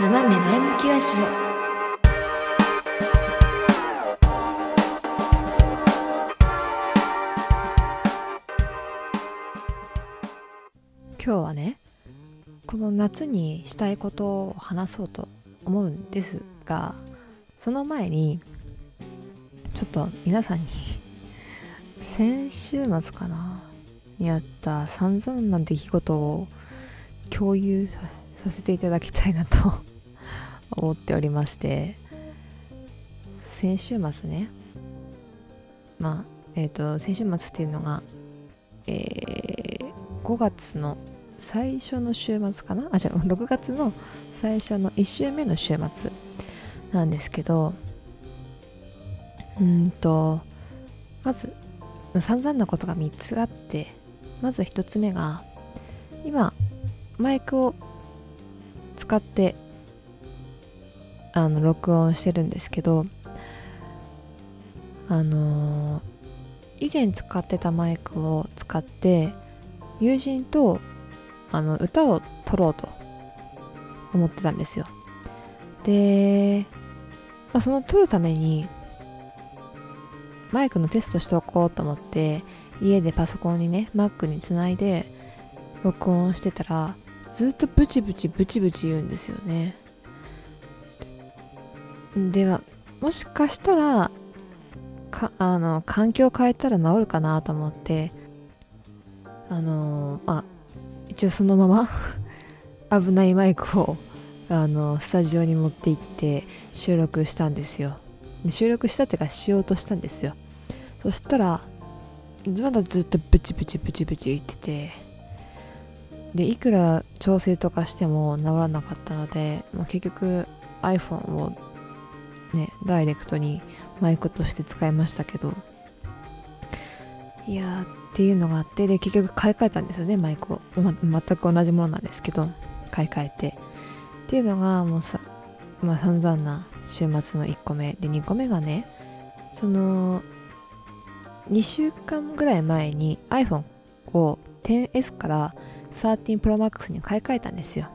斜め前向きラジ今日はねこの夏にしたいことを話そうと思うんですがその前にちょっと皆さんに先週末かなにあった散々な出来事を共有させていただきたいなと思っておりまして先週末ねまあえっ、ー、と先週末っていうのがえー、5月の最初の週末かな？あ、じゃあ6月の最初の1週目の週末なんですけどうんとまず散々なことが3つあってまず1つ目が今マイクを使ってあの録音してるんですけどあの、以前使ってたマイクを使って友人とあの歌を撮ろうと思ってたんですよ。で、まあ、その撮るためにマイクのテストしておこうと思って家でパソコンにね Mac につないで録音してたらずっとブチブチブチブチ言うんですよね。ではもしかしたらかあの環境を変えたら治るかなと思ってあのまあ一応そのまま 危ないマイクをあのスタジオに持って行って収録したんですよ。で収録したっていうかしようとしたんですよ。そしたらまだずっとブチブチブチブチ言っててでいくら調整とかしても治らなかったので、まあ、結局 iPhone をねダイレクトにマイクとして使いましたけど。いやっていうのがあってで結局買い替えたんですよねマイクを、ま、全く同じものなんですけど買い替えて。っていうのがもうさまあ散々な週末の1個目。で2個目がねその2週間ぐらい前に iPhone を 10S から13 Pro Max に買い替えたんですよ。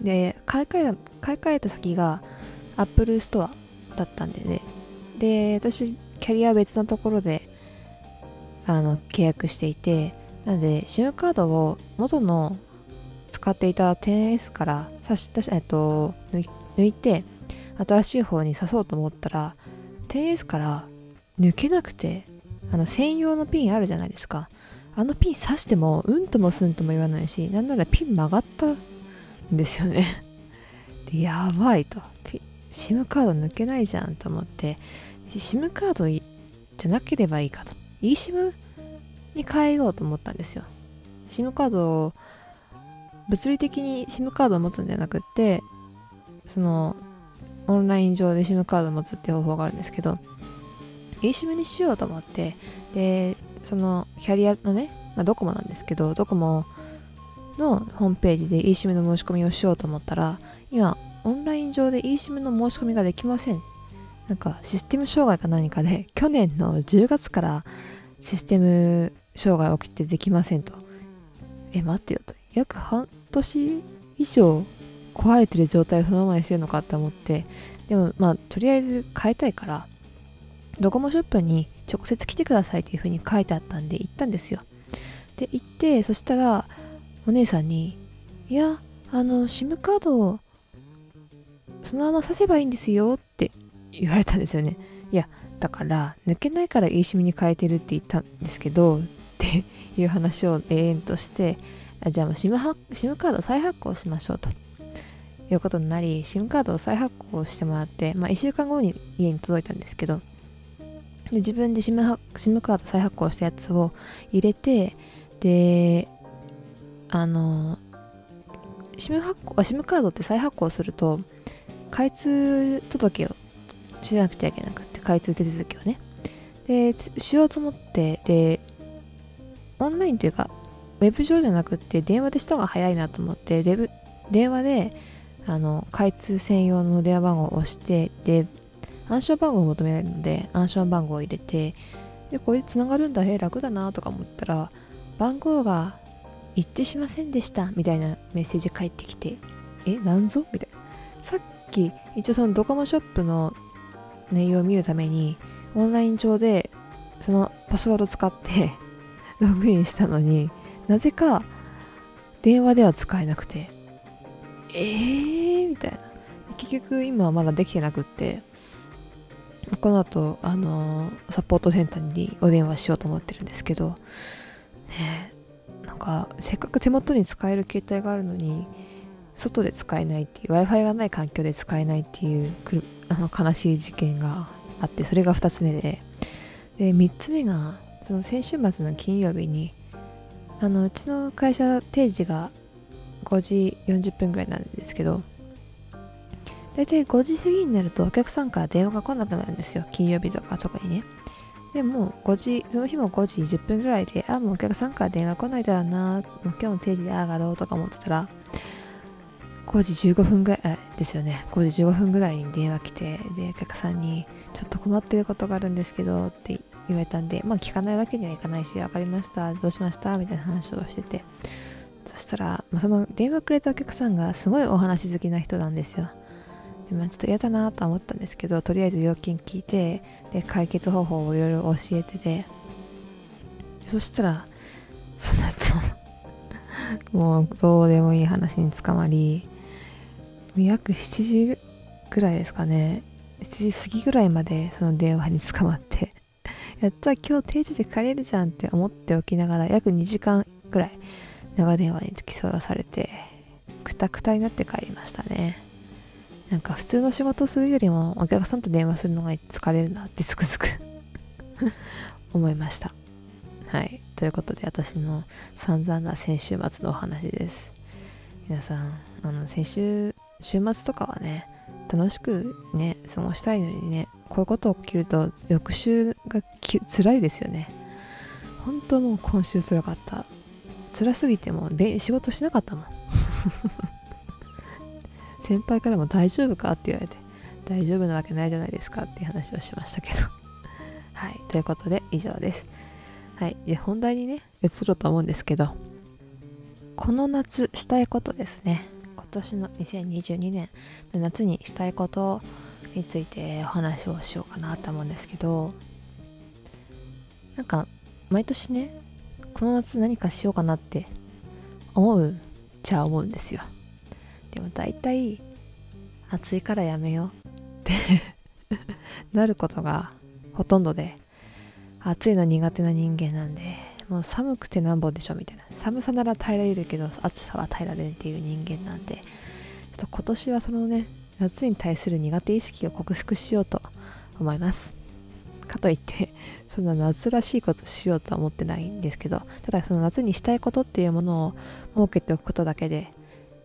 で買い替え買い替えた先が Apple Store だったんでね。で私キャリア別のところであの契約していてなので SIM カードを元の使っていた 10S から差し出し、えっと、抜いて新しい方に刺そうと思ったら 10S から抜けなくてあの専用のピンあるじゃないですか。あのピン刺してもうんともすんとも言わないしなんならピン曲がったんですよね。でやばいと。SIM カード抜けないじゃんと思って SIM カードじゃなければいいかと。eSIM に変えようと思ったんですよ。SIM カードを物理的に SIM カードを持つんじゃなくってそのオンライン上で SIM カードを持つって方法があるんですけど eSIM にしようと思ってでそのキャリアのね、まあ、ドコモなんですけどドコモのホームページで eSIM の申し込みをしようと思ったら今オンライン上で eSIM の申し込みができません。なんかシステム障害か何かで 去年の10月からシステム障害起きてできませんと。え待ってよと。約半年以上壊れてる状態をそのままにしてるのかって思って。でもまあとりあえず変えたいからドコモショップに直接来てくださいっていう風に書いてあったんで行ったんですよ。で行ってそしたらお姉さんに「いやあの SIM カードをそのまま刺せばいいんですよ」って言われたんですよね。いやだから抜けないから eSIM に変えてるって言ったんですけどっていう話を永遠としてじゃあもう SIM, カード再発行しましょうと。いうことになり SIM カードを再発行してもらって、まあ、1週間後に家に届いたんですけどで自分で SIM, SIM カード再発行したやつを入れてであの SIM, 発行 SIM カードって再発行すると開通届をしなくちゃいけなくて開通手続きをね。でしようと思ってでオンラインというかウェブ上じゃなくて電話でした方が早いなと思ってデブ電話であの開通専用の電話番号を押してで暗証番号を求められるので暗証番号を入れてでこれでつながるんだへえ楽だなとか思ったら番号が一致しませんでしたみたいなメッセージ返ってきてえなんぞ？みたいな。さっき一応そのドコモショップの内容を見るためにオンライン上でそのパスワード使って ログインしたのになぜか電話では使えなくて。えー？みたいな。結局今はまだできてなくって。この後あのサポートセンターにお電話しようと思ってるんですけど。ねなんかせっかく手元に使える携帯があるのに外で使えないっていう w i f i がない環境で使えないっていうあの悲しい事件があってそれが2つ目で。で3つ目がその先週末の金曜日にあのうちの会社定時が5時40分ぐらいなんですけど大体5時過ぎになるとお客さんから電話が来なくなるんですよ。金曜日とか特にね。でも5時その日も5時10分ぐらいであもうお客さんから電話来ないだろうな今日の定時で上がろうとか思ってたら5時15分ぐらいですよね。5時15分ぐらいに電話来てでお客さんにちょっと困ってることがあるんですけどって言われたんでまあ聞かないわけにはいかないし分かりましたどうしました？みたいな話をしてて。そしたら、まあ、その電話くれたお客さんがすごいお話好きな人なんですよ。でまあ、ちょっと嫌だなと思ったんですけどとりあえず料金聞いてで解決方法をいろいろ教えてて。そしたらその後 もうどうでもいい話につかまり約7時ぐらいですかね。7時過ぎぐらいまでその電話に捕まって。やった今日定時で借りるじゃんって思っておきながら約2時間ぐらい長電話に付き添わされてくたくたになって帰りましたね。なんか普通の仕事するよりもお客さんと電話するのが疲れるなってつくづく 思いました。はい。ということで私の散々な先週末のお話です。皆さんあの先週週末とかはね楽しくね過ごしたいのにねこういうこと起きると翌週がき辛いですよね。本当もう今週辛かった。辛すぎてもう仕事しなかったもん。先輩からも大丈夫かって言われて大丈夫なわけないじゃないですかっていう話をしましたけど。はいということで以上です。はいで本題にね移ろうと思うんですけどこの夏したいことですね。年の2022年の夏にしたいことについてお話をしようかなと思うんですけどなんか毎年ねこの夏何かしようかなって思うちゃ思うんですよ。でも大体暑いからやめようって なることがほとんどで暑いの苦手な人間なんで。もう寒くてなんぼでしょみたいな。寒さなら耐えられるけど暑さは耐えられんっていう人間なんで。ちょっと今年はそのね夏に対する苦手意識を克服しようと思います。かといってそんな夏らしいことしようとは思ってないんですけどただその夏にしたいことっていうものを設けておくことだけで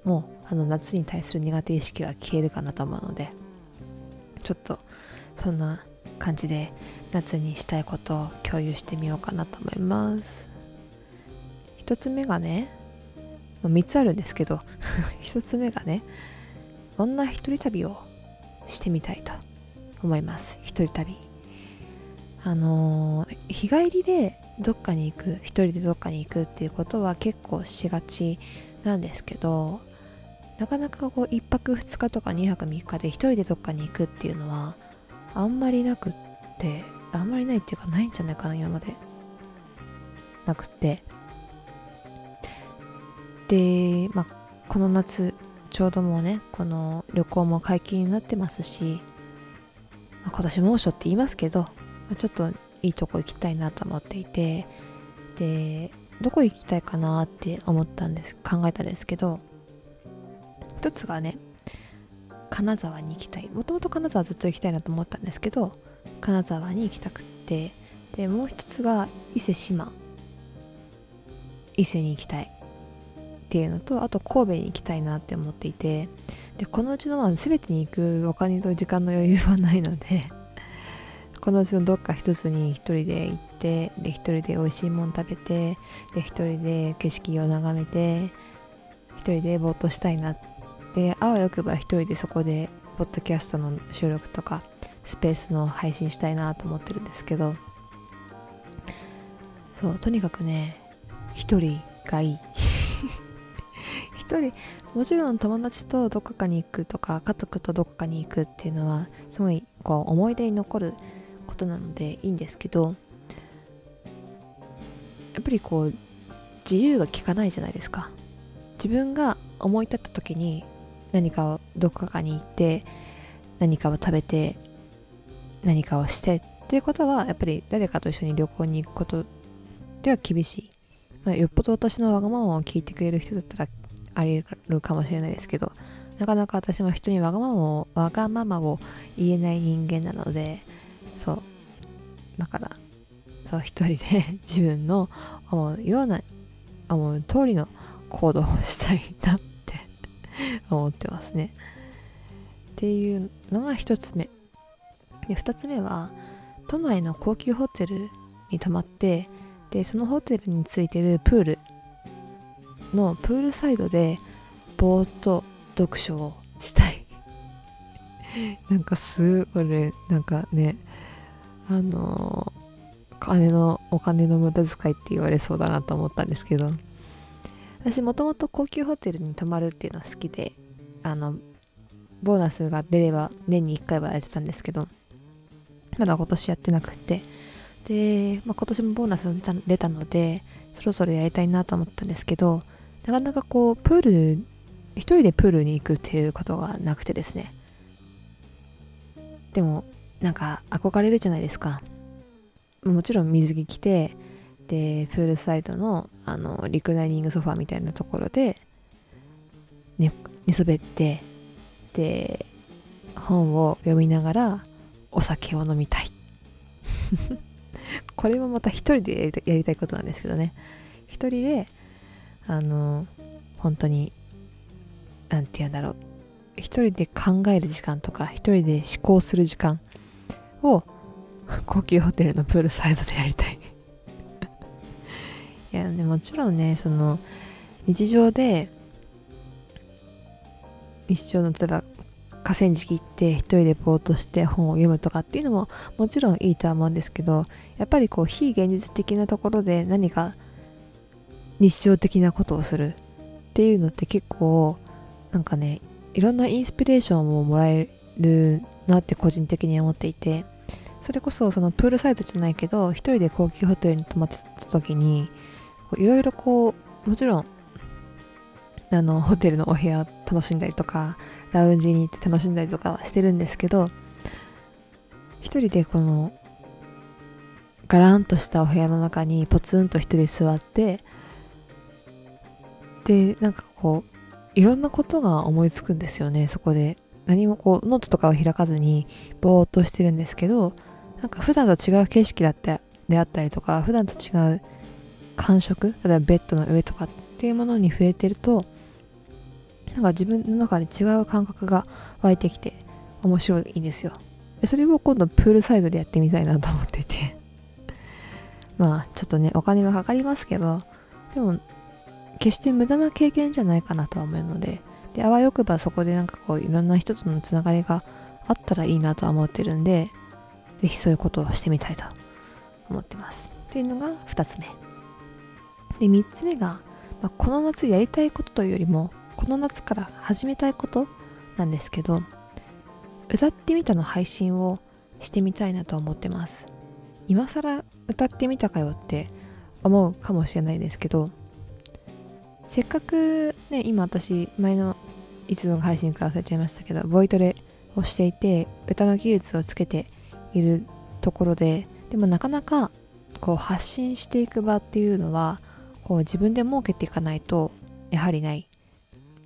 もうあの夏に対する苦手意識は消えるかなと思うのでちょっとそんな感じで夏にしたいことを共有してみようかなと思います。1つ目がね3つあるんですけど 1つ目がね女一人旅をしてみたいと思います。一人旅。あのー、日帰りでどっかに行く一人でどっかに行くっていうことは結構しがちなんですけどなかなかこう1泊2日とか2泊3日で1人でどっかに行くっていうのはあんまりなくってあんまりないっていうかないんじゃないかな今まで。なくて。で、まあ、この夏ちょうどもうねこの旅行も解禁になってますし、まあ、今年猛暑って言いますけど、まあ、ちょっといいとこ行きたいなと思っていてでどこ行きたいかなって思ったんです考えたんですけど一つがね金沢に行きたい。もともと金沢ずっと行きたいなと思ったんですけど金沢に行きたくってでもう一つが伊勢志摩伊勢に行きたい。っていうのとあと神戸に行きたいなって思っていてでこのうちのま全てに行くお金と時間の余裕はないので このうちのどっか一つに一人で行ってで一人で美味しいもん食べてで一人で景色を眺めて一人でぼーっとしたいなっであわよくば一人でそこでポッドキャストの収録とかスペースの配信したいなと思ってるんですけどそうとにかくね一人がいい。一人もちろん友達とどこかに行くとか家族とどこかに行くっていうのはすごいこう思い出に残ることなのでいいんですけどやっぱりこう自由が利かないじゃないですか。自分が思い立った時に何かをどこかに行って何かを食べて何かをしてっていうことはやっぱり誰かと一緒に旅行に行くことでは厳しい、まあ、よっぽど私のわがままを聞いてくれる人だったらあり得るかもしれないですけどなかなか私も人にわがままをわがままを言えない人間なのでそうだからそう一人で自分の思うような思う通りの行動をしたいなって思ってますね。っていうのが一つ目。で二つ目は都内の高級ホテルに泊まってでそのホテルについてるプールのプールサイドでぼーっと読書をしたい。なんかすごいなんかねあの金のお金の無駄遣いって言われそうだなと思ったんですけど。私もともと高級ホテルに泊まるっていうの好きであのボーナスが出れば年に1回はやってたんですけどまだ今年やってなくて。で、まあ、今年もボーナスが出た出たのでそろそろやりたいなと思ったんですけどなかなかこうプール一人でプールに行くっていうことがなくてですね。でもなんか憧れるじゃないですか。もちろん水着着てでプールサイドのあのリクライニングソファーみたいなところで寝寝そべってで本を読みながらお酒を飲みたい。これもまた一人でやりたいことなんですけどね。一人であの本当に何て言うんだろう。一人で考える時間とか一人で思考する時間を高級ホテルのプールサイドでやりたい。いやねもちろんねその日常で一生の例えば河川敷行って一人でぼーっとして本を読むとかっていうのももちろんいいとは思うんですけどやっぱりこう非現実的なところで何か日常的なことをするっていうのって結構なんかねいろんなインスピレーションをもらえるなって個人的に思っていてそれこそそのプールサイドじゃないけど一人で高級ホテルに泊まってた時にいろいろこうもちろんあのホテルのお部屋を楽しんだりとかラウンジに行って楽しんだりとかはしてるんですけど一人でこのガランとしたお部屋の中にポツンと一人座ってでなんかこういろんなことが思いつくんですよねそこで。何もこうノートとかを開かずにぼーっとしてるんですけどなんか普段と違う景色だったであったりとか普段と違う感触例えばベッドの上とかっていうものに触れてるとなんか自分の中で違う感覚が湧いてきて面白いんですよ。でそれを今度プールサイドでやってみたいなと思ってて。まあちょっとねお金はかかりますけどでも決して無駄な経験じゃないかなとは思うので。であわよくばそこでなんかこういろんな人とのつながりがあったらいいなとは思ってるんで是非そういうことをしてみたいと思ってます。っていうのが2つ目。で3つ目が、まあ、この夏やりたいことというよりもこの夏から始めたいことなんですけど歌ってみたの配信をしてみたいなと思ってます。今更歌ってみたかよって思うかもしれないですけどせっかくね今私前のいつの配信から忘れちゃいましたけどボイトレをしていて歌の技術をつけているところででもなかなかこう発信していく場っていうのはこう自分で設けていかないとやはりない。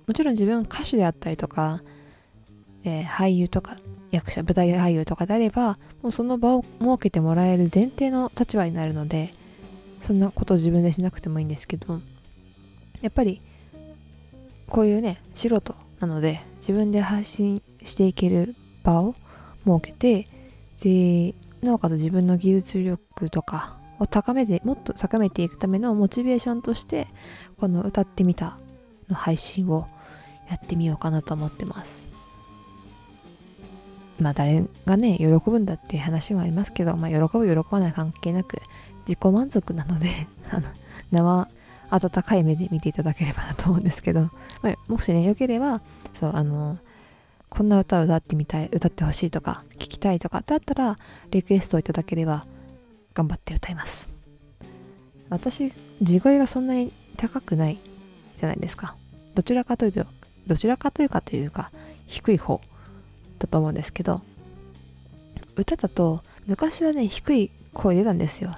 もちろん自分歌手であったりとか、えー、俳優とか役者舞台俳優とかであればもうその場を設けてもらえる前提の立場になるのでそんなことを自分でしなくてもいいんですけどやっぱりこういうね素人なので自分で発信していける場を設けてでなおかつ自分の技術力とかを高めてもっと高めていくためのモチベーションとしてこの歌ってみたの配信をやってみようかなと思ってます。まあ誰がね喜ぶんだって話はありますけど、まあ、喜ぶ喜ばない関係なく自己満足なので あの生温かい目で見ていただければなと思うんですけど、まあ、もしねよければそうあのこんな歌を歌ってみたい歌ってほしいとか聞きたいとかだったらリクエストをいただければ頑張って歌います。私地声がそんなに高くないじゃないですか。どちらかというとどちらかというかというか低い方だと思うんですけど歌だと昔はね低い声出たんですよ。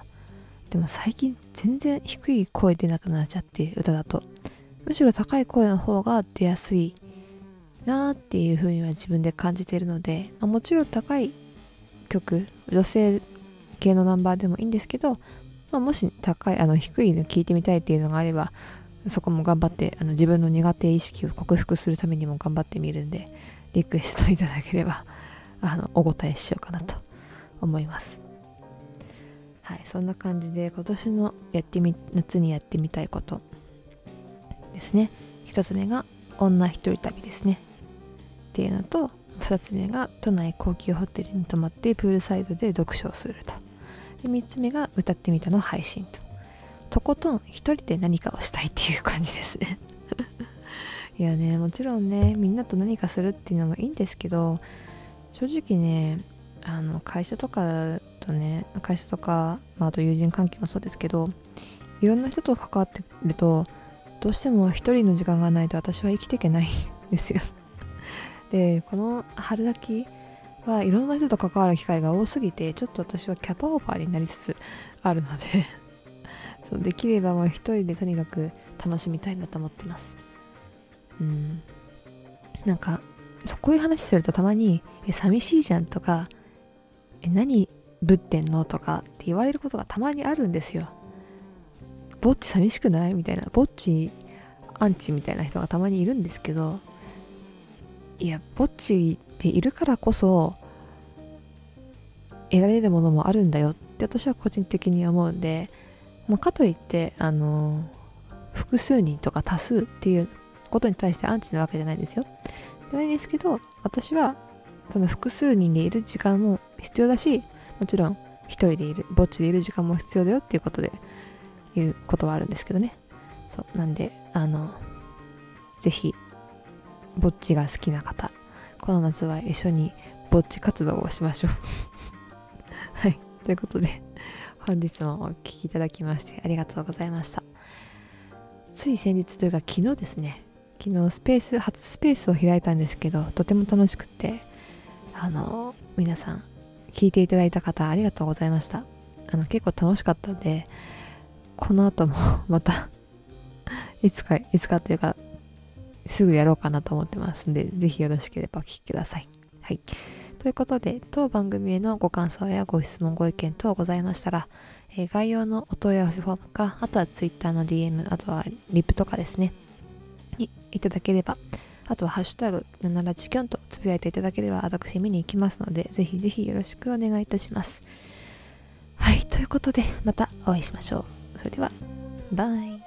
でも最近全然低い声出なくなっちゃって歌だと。むしろ高い声の方が出やすいなーっていう風には自分で感じているので、まあ、もちろん高い曲女性系のナンバーでもいいんですけど、まあ、もし高いあの低いの聞いてみたいっていうのがあればそこも頑張ってあの自分の苦手意識を克服するためにも頑張ってみるんでリクエストいただければ あのお答えしようかなと思います。はいそんな感じで今年のやってみ夏にやってみたいことですね。一つ目が女一人旅ですね。っていうのと2つ目が都内高級ホテルに泊まってプールサイドで読書をすると。で3つ目が歌ってみたの配信と。とことん一人で何かをしたいっていう感じですね。いやねもちろんねみんなと何かするっていうのもいいんですけど正直ねあの会社とかとね会社とか、まあ、あと友人関係もそうですけどいろんな人と関わってるとどうしても一人の時間がないと私は生きていけないんですよ。でこの春先はいろんな人と関わる機会が多すぎてちょっと私はキャパオーバーになりつつあるので。そうできればもう一人でとにかく楽しみたいなと思ってます。うん。なんかそうこういう話するとたまに「え寂しいじゃん」とか「え何ぶってんの?」とかって言われることがたまにあるんですよ。ぼっち寂しくない？みたいな。ぼっちアンチみたいな人がたまにいるんですけどいやぼっちっているからこそ得られるものもあるんだよって私は個人的に思うんで、まあ、かといってあの複数人とか多数っていうことに対してアンチなわけじゃないですよ。じゃないですけど私はその複数人でいる時間も必要だしもちろん一人でいるぼっちでいる時間も必要だよっていうことで言うことはあるんですけどね。そうなんであのぜひぼっちが好きな方この夏は一緒にぼっち活動をしましょう。はい。ということで。本日もお聴きいただきましてありがとうございましたつい先日というか昨日ですね昨日スペース初スペースを開いたんですけどとても楽しくってあの皆さん聞いていただいた方ありがとうございましたあの結構楽しかったんでこの後も またいつかいつかというかすぐやろうかなと思ってますんで、ぜひよろしければお聴きください。はい。ということで、当番組へのご感想やご質問、ご意見等ございましたら、えー、概要のお問い合わせフォームか、あとは Twitter の DM、あとはリップとかですね、にいただければ、あとはハッシュタグ、7ラチキョンとつぶやいていただければ、私見に行きますので、ぜひぜひよろしくお願いいたします。はい、ということで、またお会いしましょう。それでは、バイ。